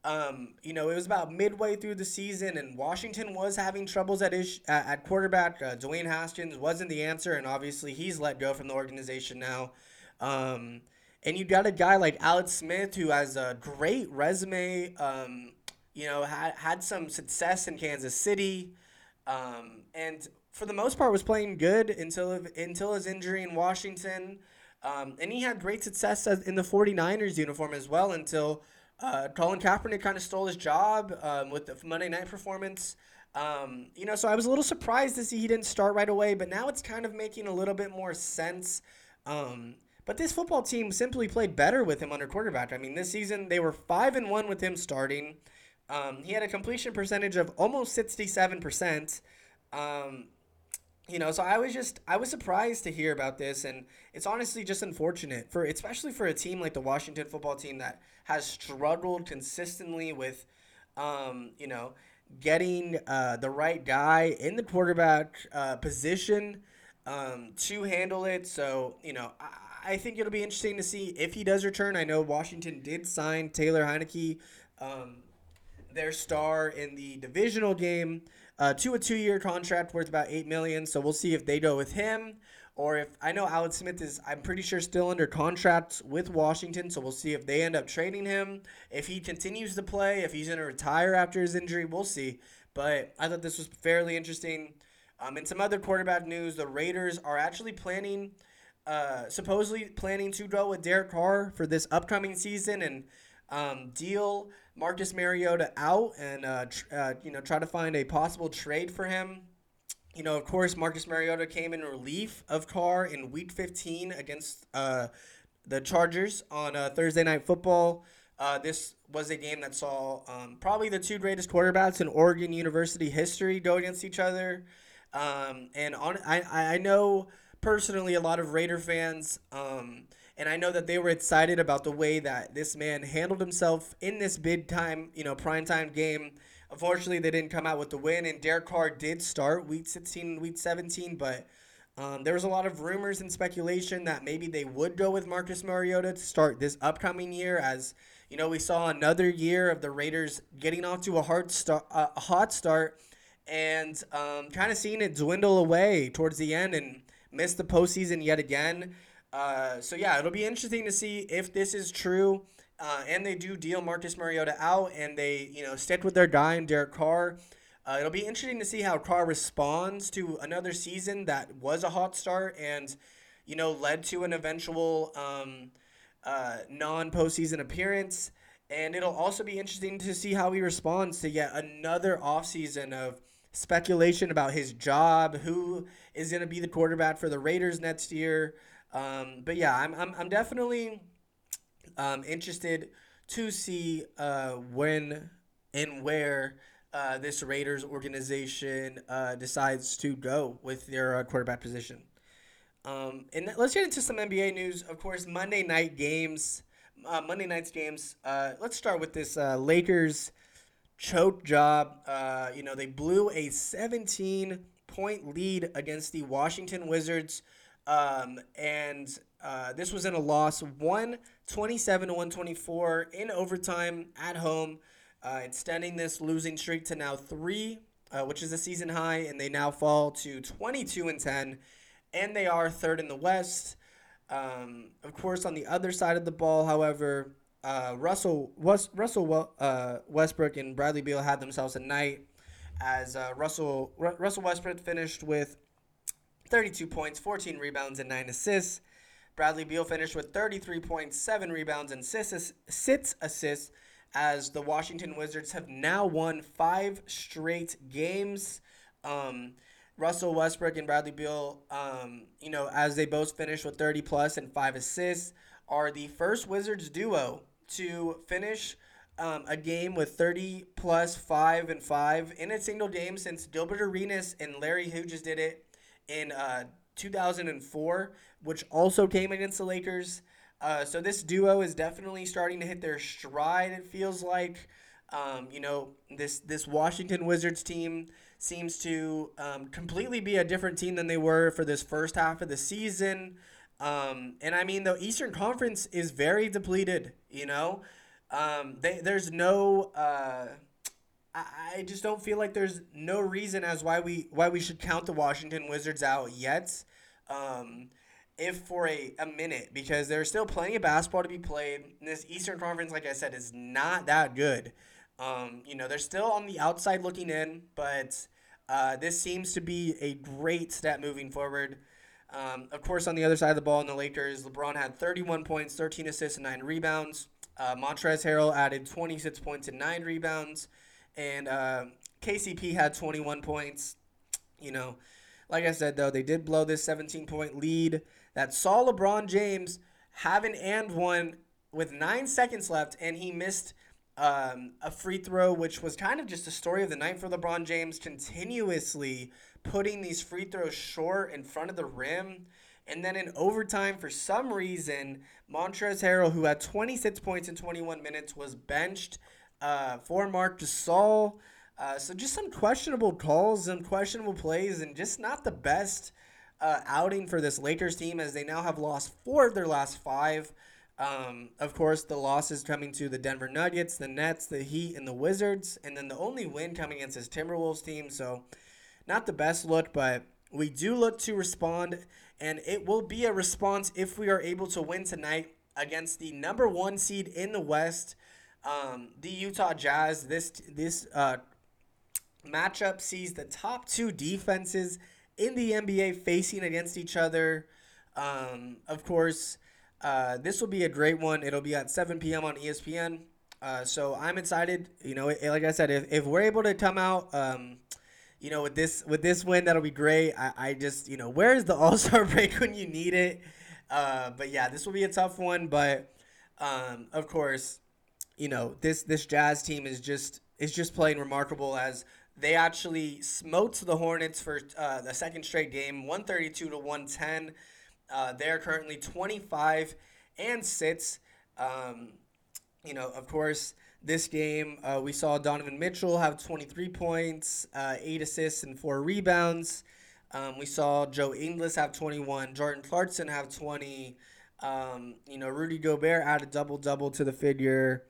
um, you know, it was about midway through the season, and Washington was having troubles at ish, at, at quarterback. Uh, Dwayne Haskins wasn't the answer, and obviously he's let go from the organization now. Um, and you got a guy like Alex Smith who has a great resume. Um, you know, had had some success in Kansas City, um, and for the most part was playing good until until his injury in Washington. Um, and he had great success in the 49ers uniform as well until uh, Colin Kaepernick kind of stole his job um, with the Monday night performance. Um, you know, so I was a little surprised to see he didn't start right away, but now it's kind of making a little bit more sense. Um, but this football team simply played better with him under quarterback. I mean, this season they were five and one with him starting. Um, he had a completion percentage of almost sixty-seven percent. Um, you know, so I was just I was surprised to hear about this, and it's honestly just unfortunate for especially for a team like the Washington football team that has struggled consistently with, um, you know, getting uh, the right guy in the quarterback uh, position um, to handle it. So you know, I, I think it'll be interesting to see if he does return. I know Washington did sign Taylor Heinicke, um, their star in the divisional game uh, to a two-year contract worth about eight million. So we'll see if they go with him, or if I know Alex Smith is, I'm pretty sure still under contract with Washington. So we'll see if they end up trading him. If he continues to play, if he's gonna retire after his injury, we'll see. But I thought this was fairly interesting. Um, in some other quarterback news, the Raiders are actually planning, uh, supposedly planning to go with Derek Carr for this upcoming season and um, deal Marcus Mariota out and uh, tr- uh, you know try to find a possible trade for him. You know, of course, Marcus Mariota came in relief of Carr in Week 15 against uh, the Chargers on uh, Thursday Night Football. Uh, this was a game that saw um, probably the two greatest quarterbacks in Oregon University history go against each other. Um, and on, I, I know personally a lot of Raider fans um, and I know that they were excited about the way that this man handled himself in this big time, you know, prime time game. Unfortunately, they didn't come out with the win, and Derek Carr did start week 16 and week 17, but um, there was a lot of rumors and speculation that maybe they would go with Marcus Mariota to start this upcoming year, as you know, we saw another year of the Raiders getting off to a hard start, a hot start, and um, kind of seeing it dwindle away towards the end and miss the postseason yet again. Uh, so yeah, it'll be interesting to see if this is true. Uh, and they do deal Marcus Mariota out, and they you know stick with their guy and Derek Carr. Uh, it'll be interesting to see how Carr responds to another season that was a hot start and you know led to an eventual um, uh, non postseason appearance. And it'll also be interesting to see how he responds to yet another offseason of speculation about his job, who is going to be the quarterback for the Raiders next year. Um, but yeah, I'm, I'm, I'm definitely um, interested to see uh, when and where uh, this Raiders organization uh, decides to go with their uh, quarterback position. Um, and let's get into some NBA news. Of course, Monday night games, uh, Monday night's games. Uh, let's start with this Lakers choke job. you know, they blew a 17 point lead against the Washington Wizards. Um, and uh, this was in a loss, 127 to 124 in overtime at home, uh, extending this losing streak to now three, uh, which is a season high, and they now fall to 22 and 10, and they are third in the West. Um, of course, on the other side of the ball, however, uh, Russell Russell uh, Westbrook and Bradley Beal had themselves a night as uh, Russell Russell Westbrook finished with 32 points, 14 rebounds, and 9 assists. Bradley Beal finished with 33 points, 7 rebounds, and 6 assists as the Washington Wizards have now won five straight games. Um, Russell Westbrook and Bradley Beal, um, you know, as they both finished with 30 plus and 5 assists, are the first Wizards duo to finish um, a game with 30 plus 5 and 5 in a single game since Gilbert Arenas and Larry Hughes did it in uh, 2004, which also came against the Lakers. Uh, so this duo is definitely starting to hit their stride. It feels like, um, you know, this this Washington Wizards team seems to um, completely be a different team than they were for this first half of the season. Um, and I mean, the Eastern Conference is very depleted. You know, um, they, there's no. Uh, I, I just don't feel like there's no reason as why we why we should count the Washington Wizards out yet. Um, if for a, a minute because there's still plenty of basketball to be played. And this Eastern Conference, like I said, is not that good. Um, you know, they're still on the outside looking in, but uh, this seems to be a great step moving forward. Um, of course, on the other side of the ball in the Lakers, LeBron had 31 points, 13 assists, and 9 rebounds. Uh, Montrezl Harrell added 26 points and 9 rebounds. And uh, KCP had 21 points. You know, like I said, though, they did blow this 17 point lead that saw LeBron James have an and one with nine seconds left, and he missed um, a free throw, which was kind of just a story of the night for LeBron James, continuously putting these free throws short in front of the rim. And then in overtime, for some reason, Montrezl Harrell, who had 26 points in 21 minutes, was benched uh, for Marc Gasol. Uh, so just some questionable calls, some questionable plays, and just not the best uh, outing for this Lakers team as they now have lost four of their last five. Um, of course, the losses coming to the Denver Nuggets, the Nets, the Heat, and the Wizards, and then the only win coming against this Timberwolves team. So, not the best look, but we do look to respond, and it will be a response if we are able to win tonight against the number one seed in the West, um, the Utah Jazz. This this uh, matchup sees the top two defenses in the NBA facing against each other. Um, of course, uh, this will be a great one. It'll be at 7 p.m. on ESPN. Uh, so I'm excited. You know, like I said, if, if we're able to come out, um, you know, with this with this win, that'll be great. I, I just, you know, where is the All Star break when you need it? Uh, but yeah, this will be a tough one. But um, of course, you know, this this Jazz team is just is just playing remarkable as they actually smote the Hornets for uh, the second straight game, 132 to 110. Uh, they're currently 25 and sits. Um, you know, of course, this game uh, we saw Donovan Mitchell have 23 points, uh, eight assists, and four rebounds. Um, we saw Joe Ingles have 21, Jordan Clarkson have 20. Um, you know, Rudy Gobert added double double to the figure.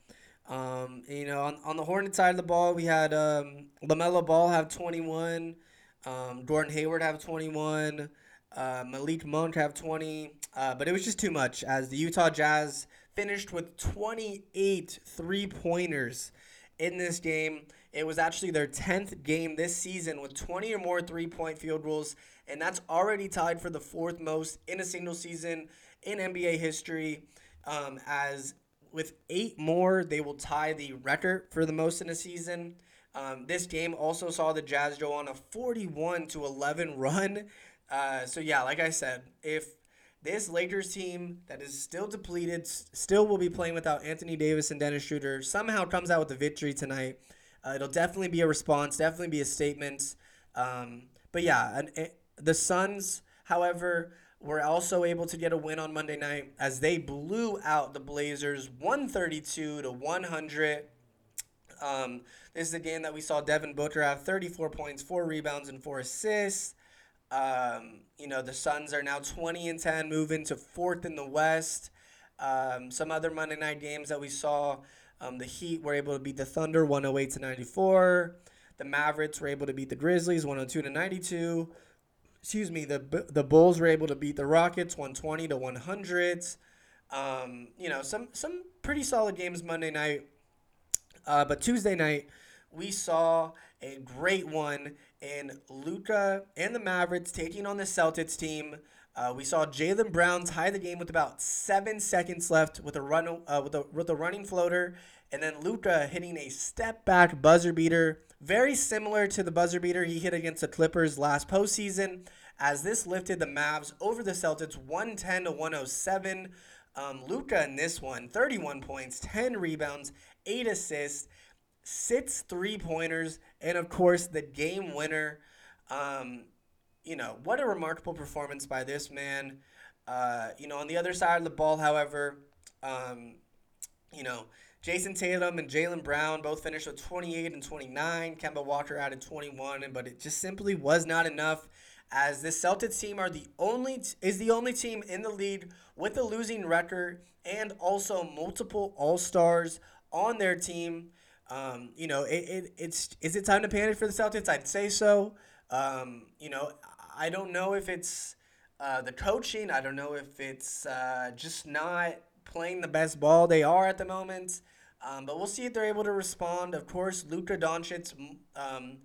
Um, you know, on, on the Hornet side of the ball, we had um, LaMelo Ball have 21, um, Gordon Hayward have 21, uh, Malik Monk have 20, uh, but it was just too much as the Utah Jazz finished with 28 three pointers in this game. It was actually their 10th game this season with 20 or more three point field goals, and that's already tied for the fourth most in a single season in NBA history. Um, as with eight more, they will tie the record for the most in a season. Um, this game also saw the Jazz go on a 41 to 11 run. Uh, so yeah, like I said, if this Lakers team that is still depleted, still will be playing without Anthony Davis and Dennis Schroeder, somehow comes out with the victory tonight, uh, it'll definitely be a response, definitely be a statement. Um, but yeah, and, and the Suns, however, were also able to get a win on Monday night as they blew out the Blazers 132 to 100. Um, this is a game that we saw Devin Booker have 34 points, four rebounds, and four assists. Um, you know, the Suns are now 20 and 10, moving to fourth in the West. Um, some other Monday night games that we saw um, the Heat were able to beat the Thunder 108 to 94. The Mavericks were able to beat the Grizzlies 102 to 92 excuse me, the the Bulls were able to beat the Rockets 120 to 100. Um, you know, some some pretty solid games Monday night. Uh, but Tuesday night, we saw a great one in Luka and the Mavericks taking on the Celtics team. Uh, we saw Jaylen Brown tie the game with about seven seconds left with a run uh, with a with a running floater, and then Luka hitting a step back buzzer beater very similar to the buzzer beater he hit against the Clippers last postseason, as this lifted the Mavs over the Celtics 110 to 107. Um, Luka in this one, 31 points, 10 rebounds, 8 assists, 6 three pointers, and of course the game winner. Um, you know, what a remarkable performance by this man. Uh, you know, on the other side of the ball, however, um, you know, Jayson Tatum and Jaylen Brown both finished with 28 and 29. Kemba Walker added 21, but it just simply was not enough as this Celtics team are the only is the only team in the league with a losing record and also multiple All Stars on their team. Um, you know, it, it, it's is it time to panic for the Celtics? I'd say so. Um, you know, I don't know if it's uh, the coaching. I don't know if it's uh, just not playing the best ball they are at the moment. Um, but we'll see if they're able to respond. Of course, Luka Doncic, um,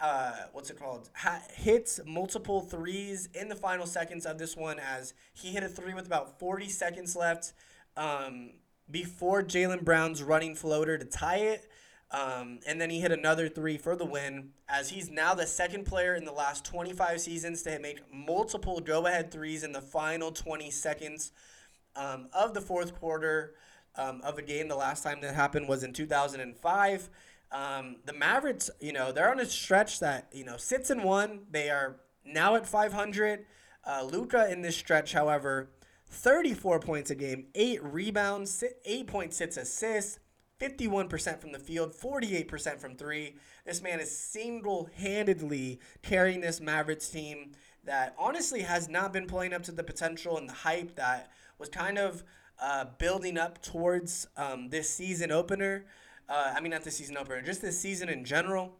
uh, what's it called? Ha- hits multiple threes in the final seconds of this one as he hit a three with about 40 seconds left um, before Jaylen Brown's running floater to tie it. Um, and then he hit another three for the win, as he's now the second player in the last 25 seasons to make multiple go ahead threes in the final 20 seconds um, of the fourth quarter um, of a game. The last time that happened was in 2005. Um, the Mavericks, you know, they're on a stretch that, you know, sits in one. They are now at 500. Uh, Luka in this stretch, however, 34 points a game, eight rebounds, 8.6 assists, 51% from the field, 48% from three. This man is single handedly carrying this Mavericks team that honestly has not been playing up to the potential and the hype that was kind of uh, building up towards um, this season opener. Uh, I mean, not the season opener, just this season in general.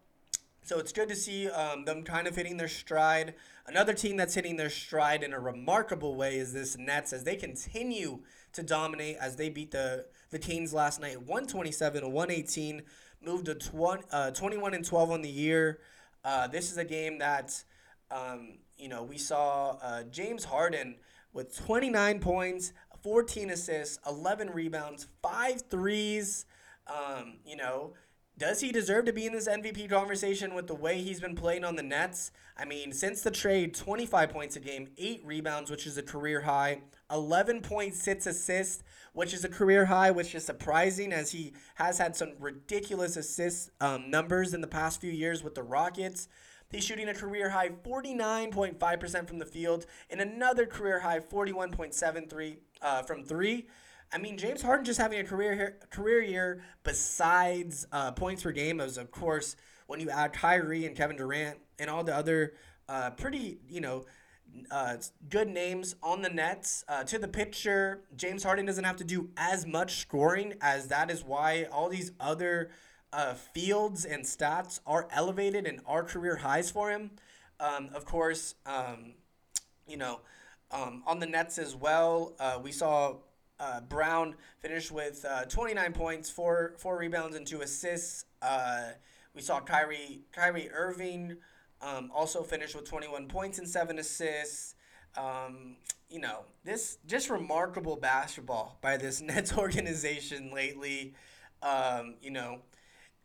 So it's good to see um, them kind of hitting their stride. Another team that's hitting their stride in a remarkable way is this Nets as they continue to dominate as they beat the, the Kings last night 127 118, moved to 20, uh, 21 and 12 on the year. Uh, this is a game that, um, you know, we saw uh, James Harden with 29 points, 14 assists, 11 rebounds, five threes. Um, you know, does he deserve to be in this MVP conversation with the way he's been playing on the Nets? I mean, since the trade, 25 points a game, 8 rebounds, which is a career high, 11.6 assists, which is a career high, which is surprising as he has had some ridiculous assist um, numbers in the past few years with the Rockets. He's shooting a career high 49.5% from the field and another career high 41.73 uh, from three. I mean, James Harden just having a career career year besides uh, points per game is, of course, when you add Kyrie and Kevin Durant and all the other uh, pretty, you know, uh, good names on the Nets uh, to the picture. James Harden doesn't have to do as much scoring as that is why all these other uh, fields and stats are elevated and are career highs for him. Um, of course, um, you know, um, on the Nets as well, uh, we saw uh, Brown finished with uh, 29 points, four four rebounds, and two assists. Uh, we saw Kyrie Kyrie Irving um, also finish with 21 points and seven assists. Um, you know, this just remarkable basketball by this Nets organization lately. Um, you know,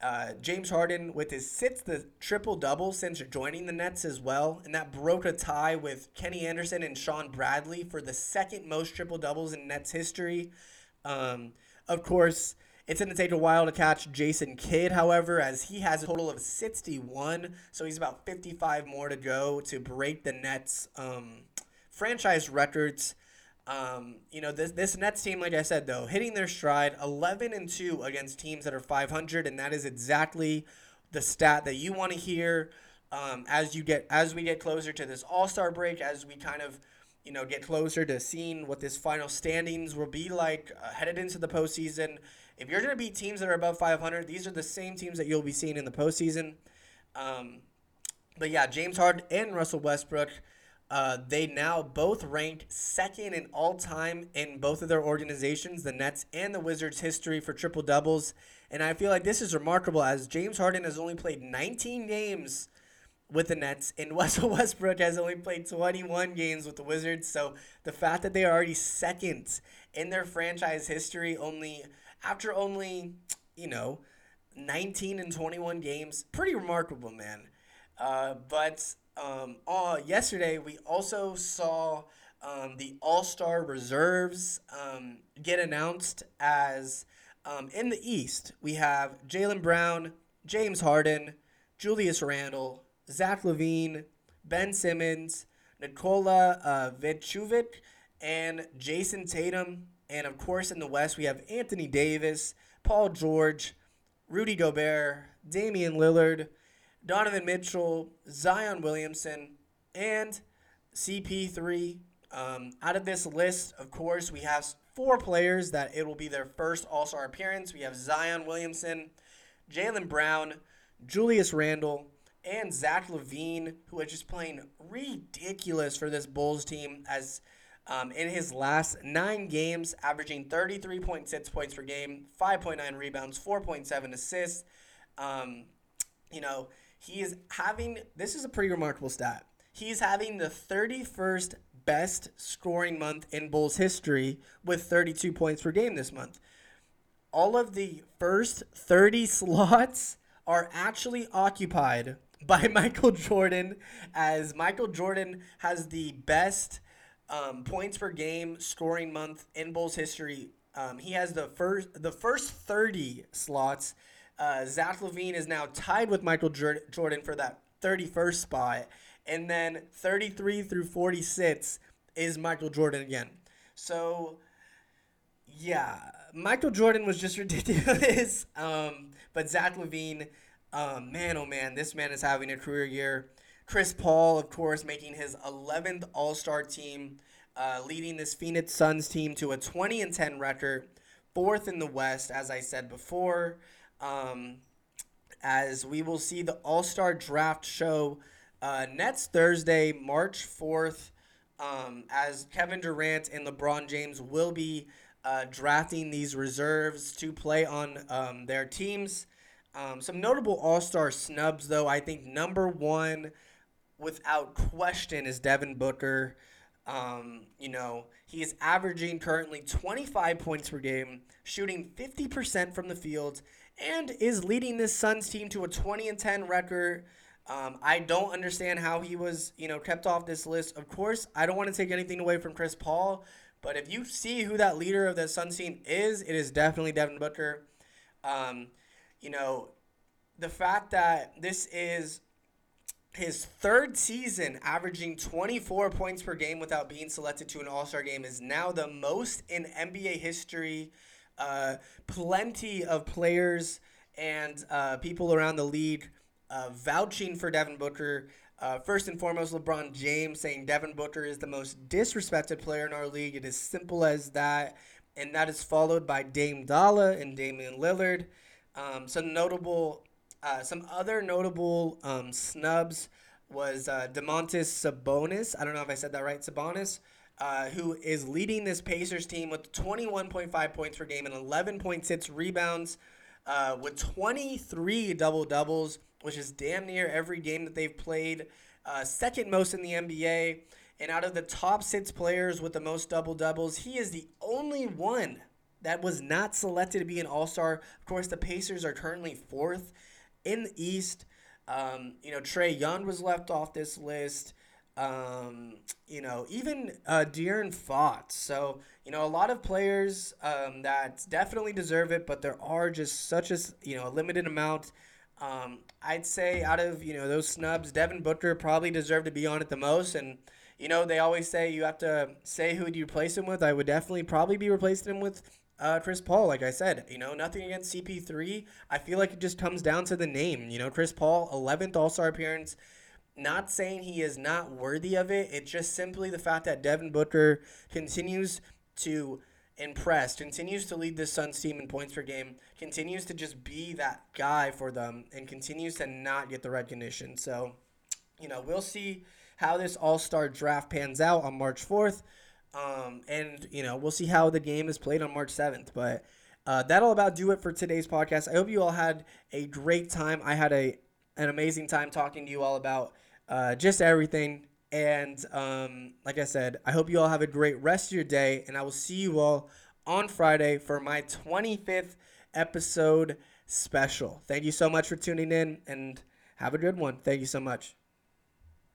uh, James Harden with his sixth triple double since joining the Nets as well, and that broke a tie with Kenny Anderson and Sean Bradley for the second most triple doubles in Nets history. Um, of course, it's going to take a while to catch Jason Kidd, however, as he has a total of 61, so he's about 55 more to go to break the Nets um, franchise records. Um, you know, this this Nets team, like I said, though, hitting their stride, eleven and two against teams that are five hundred, and that is exactly the stat that you want to hear um, as you get as we get closer to this All Star break, as we kind of you know get closer to seeing what this final standings will be like uh, headed into the postseason. If you're gonna beat teams that are above five hundred, these are the same teams that you'll be seeing in the postseason. Um, but yeah, James Harden and Russell Westbrook uh, they now both ranked second in all time in both of their organizations, the Nets and the Wizards' history for triple doubles. And I feel like this is remarkable as James Harden has only played 19 games with the Nets, and Russell Westbrook has only played 21 games with the Wizards. So the fact that they are already second in their franchise history, only after only, you know, 19 and 21 games, pretty remarkable, man. Uh, but um, uh, yesterday, we also saw um, the All Star reserves um, get announced as um, in the East. We have Jaylen Brown, James Harden, Julius Randle, Zach LaVine, Ben Simmons, Nikola uh, Vucevic, and Jayson Tatum. And of course, in the West, we have Anthony Davis, Paul George, Rudy Gobert, Damian Lillard. Donovan Mitchell, Zion Williamson, and CP3. Um, out of this list, of course, we have four players that it will be their first All Star appearance. We have Zion Williamson, Jaylen Brown, Julius Randle, and Zach LaVine, who is just playing ridiculous for this Bulls team as um, in his last nine games, averaging 33.6 points per game, 5.9 rebounds, 4.7 assists. Um, you know, he is having this is a pretty remarkable stat. He's having the 31st best scoring month in Bulls history with 32 points per game this month. All of the first 30 slots are actually occupied by Michael Jordan, as Michael Jordan has the best um, points per game scoring month in Bulls history. Um, he has the first the first 30 slots. Uh, Zach LaVine is now tied with Michael Jordan for that 31st spot. And then 33 through 46 is Michael Jordan again. So, yeah, Michael Jordan was just ridiculous. um, but Zach LaVine, um, man, oh man, this man is having a career year. Chris Paul, of course, making his 11th All Star team, uh, leading this Phoenix Suns team to a 20 and 10 record, fourth in the West, as I said before. Um, as we will see the All Star Draft show uh, next Thursday, March 4th, um, as Kevin Durant and LeBron James will be uh, drafting these reserves to play on um, their teams. Um, some notable All Star snubs, though. I think number one, without question, is Devin Booker. Um, you know, he is averaging currently 25 points per game, shooting 50% from the field, and is leading this Suns team to a 20 and 10 record. Um, I don't understand how he was, you know, kept off this list. Of course, I don't want to take anything away from Chris Paul, but if you see who that leader of the Suns team is, it is definitely Devin Booker. Um, you know, the fact that this is his third season averaging 24 points per game without being selected to an All Star game is now the most in NBA history. Uh, plenty of players and uh, people around the league uh, vouching for Devin Booker. Uh, first and foremost, LeBron James saying Devin Booker is the most disrespected player in our league. It is simple as that. And that is followed by Dame Dolla and Damian Lillard. Um, some notable, uh, some other notable um, snubs was uh, Domantas Sabonis. I don't know if I said that right, Sabonis. Uh, who is leading this Pacers team with 21.5 points per game and 11.6 rebounds, uh, with 23 double doubles which is damn near every game that they've played. Uh, second most in the NBA. And out of the top six players with the most double doubles, he is the only one that was not selected to be an All Star. Of course, the Pacers are currently fourth in the East. Um, you know, Trae Young was left off this list. Um, you know, even uh, De'Aaron Fox. So, you know, a lot of players um, that definitely deserve it, but there are just such a, you know, a limited amount. Um, I'd say out of you know those snubs, Devin Booker probably deserved to be on it the most. And you know they always say you have to say who do you replace him with. I would definitely probably be replacing him with uh, Chris Paul. Like I said, you know nothing against CP3. I feel like it just comes down to the name. You know Chris Paul, 11th All Star appearance. Not saying he is not worthy of it. It's just simply the fact that Devin Booker continues to impress, continues to lead this Suns team in points per game, continues to just be that guy for them, and continues to not get the recognition. So, you know, we'll see how this All Star draft pans out on March 4th. Um, and, you know, we'll see how the game is played on March 7th. But uh, that'll about do it for today's podcast. I hope you all had a great time. I had a an amazing time talking to you all about uh, just everything and um, like I said, I hope you all have a great rest of your day, and I will see you all on Friday for my 25th episode special. Thank you so much for tuning in, and have a good one. Thank you so much.